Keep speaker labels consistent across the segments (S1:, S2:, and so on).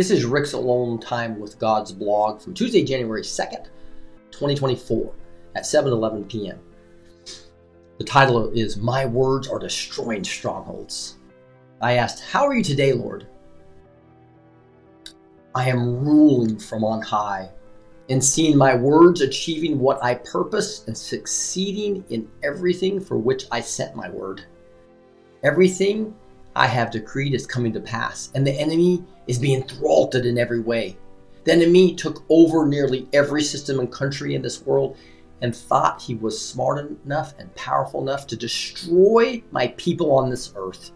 S1: This is Rick's Alone Time with God's blog from Tuesday, January 2nd, 2024 at 7:11 p.m. The title is My Words Are Destroying Strongholds. I asked, How are you today, Lord? I am ruling from on high and seeing my words achieving what I purpose and succeeding in everything for which I sent my word. Everything I have decreed is coming to pass, and the enemy is being thwarted in every way. The enemy took over nearly every system and country in this world and thought he was smart enough and powerful enough to destroy my people on this earth.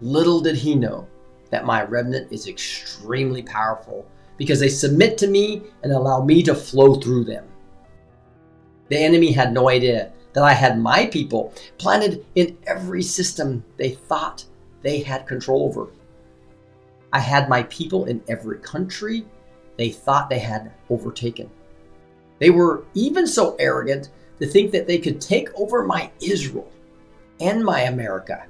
S1: Little did he know that my remnant is extremely powerful because they submit to me and allow me to flow through them. The enemy had no idea that I had my people planted in every system they thought they had control over. I had my people in every country they thought they had overtaken. They were even so arrogant to think that they could take over my Israel and my America.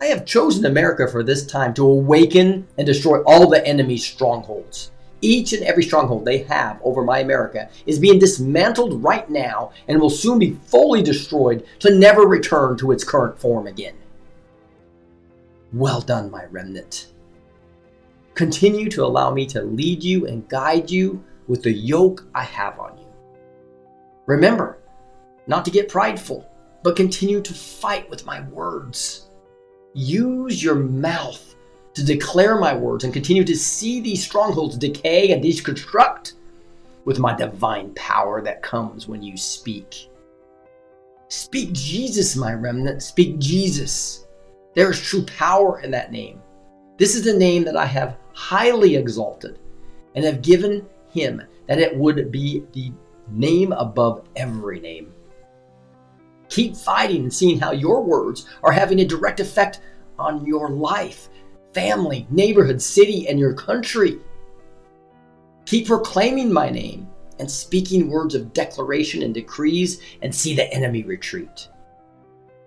S1: I have chosen America for this time to awaken and destroy all the enemy's strongholds. Each and every stronghold they have over my America is being dismantled right now and will soon be fully destroyed to never return to its current form again. Well done, my remnant. Continue to allow me to lead you and guide you with the yoke I have on you. Remember not to get prideful, but continue to fight with my words. Use your mouth to declare my words and continue to see these strongholds decay and deconstruct with my divine power that comes when you speak. Speak Jesus, my remnant. Speak Jesus. There is true power in that name. This is the name that I have highly exalted and have given him that it would be the name above every name. Keep fighting and seeing how your words are having a direct effect on your life, family, neighborhood, city, and your country. Keep proclaiming my name and speaking words of declaration and decrees and see the enemy retreat.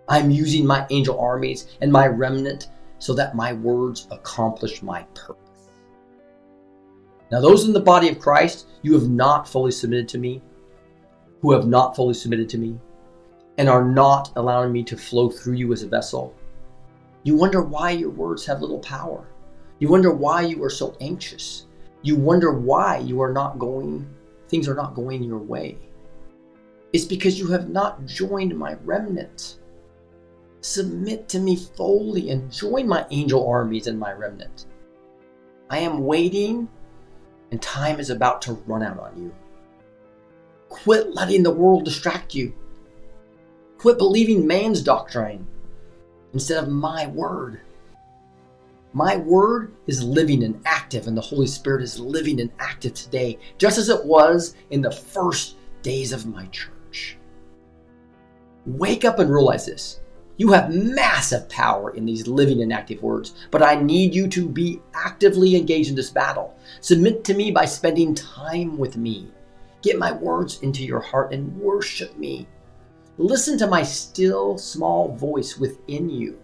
S1: I'm using my angel armies and my remnant so that my words accomplish my purpose. Now, those in the body of Christ, you have not fully submitted to me, who have not fully submitted to me, and are not allowing me to flow through you as a vessel. You wonder why your words have little power. You wonder why you are so anxious. You wonder why you are not going, things are not going your way. It's because you have not joined my remnant. Submit to me fully and join my angel armies and my remnant. I am waiting and time is about to run out on you. Quit letting the world distract you. Quit believing man's doctrine instead of my word. My word is living and active, and the Holy Spirit is living and active today, just as it was in the first days of my church. Wake up and realize this. You have massive power in these living and active words, but I need you to be actively engaged in this battle. Submit to me by spending time with me. Get my words into your heart and worship me. Listen to my still small voice within you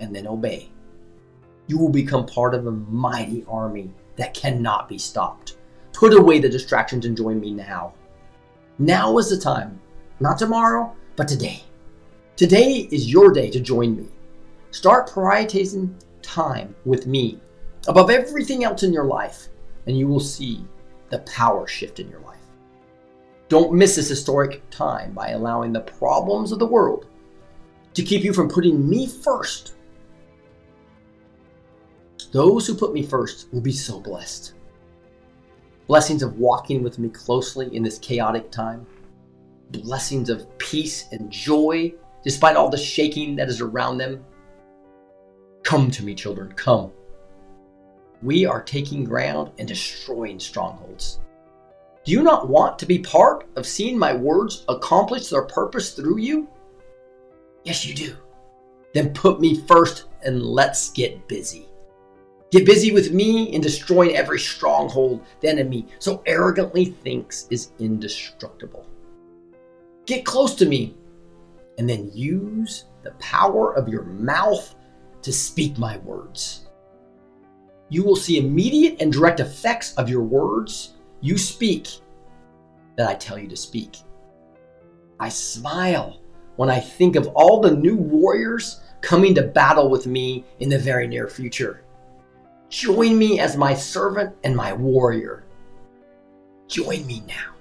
S1: and then obey. You will become part of a mighty army that cannot be stopped. Put away the distractions and join me now. Now is the time, not tomorrow, but today. Today is your day to join me. Start prioritizing time with me above everything else in your life, and you will see the power shift in your life. Don't miss this historic time by allowing the problems of the world to keep you from putting me first. Those who put me first will be so blessed. Blessings of walking with me closely in this chaotic time. Blessings of peace and joy despite all the shaking that is around them. Come to me, children, come. We are taking ground and destroying strongholds. Do you not want to be part of seeing my words accomplish their purpose through you? Yes, you do. Then put me first and let's get busy. Get busy with me in destroying every stronghold the enemy so arrogantly thinks is indestructible. Get close to me and then use the power of your mouth to speak my words. You will see immediate and direct effects of your words you speak that I tell you to speak. I smile when I think of all the new warriors coming to battle with me in the very near future. Join me as my servant and my warrior. Join me now.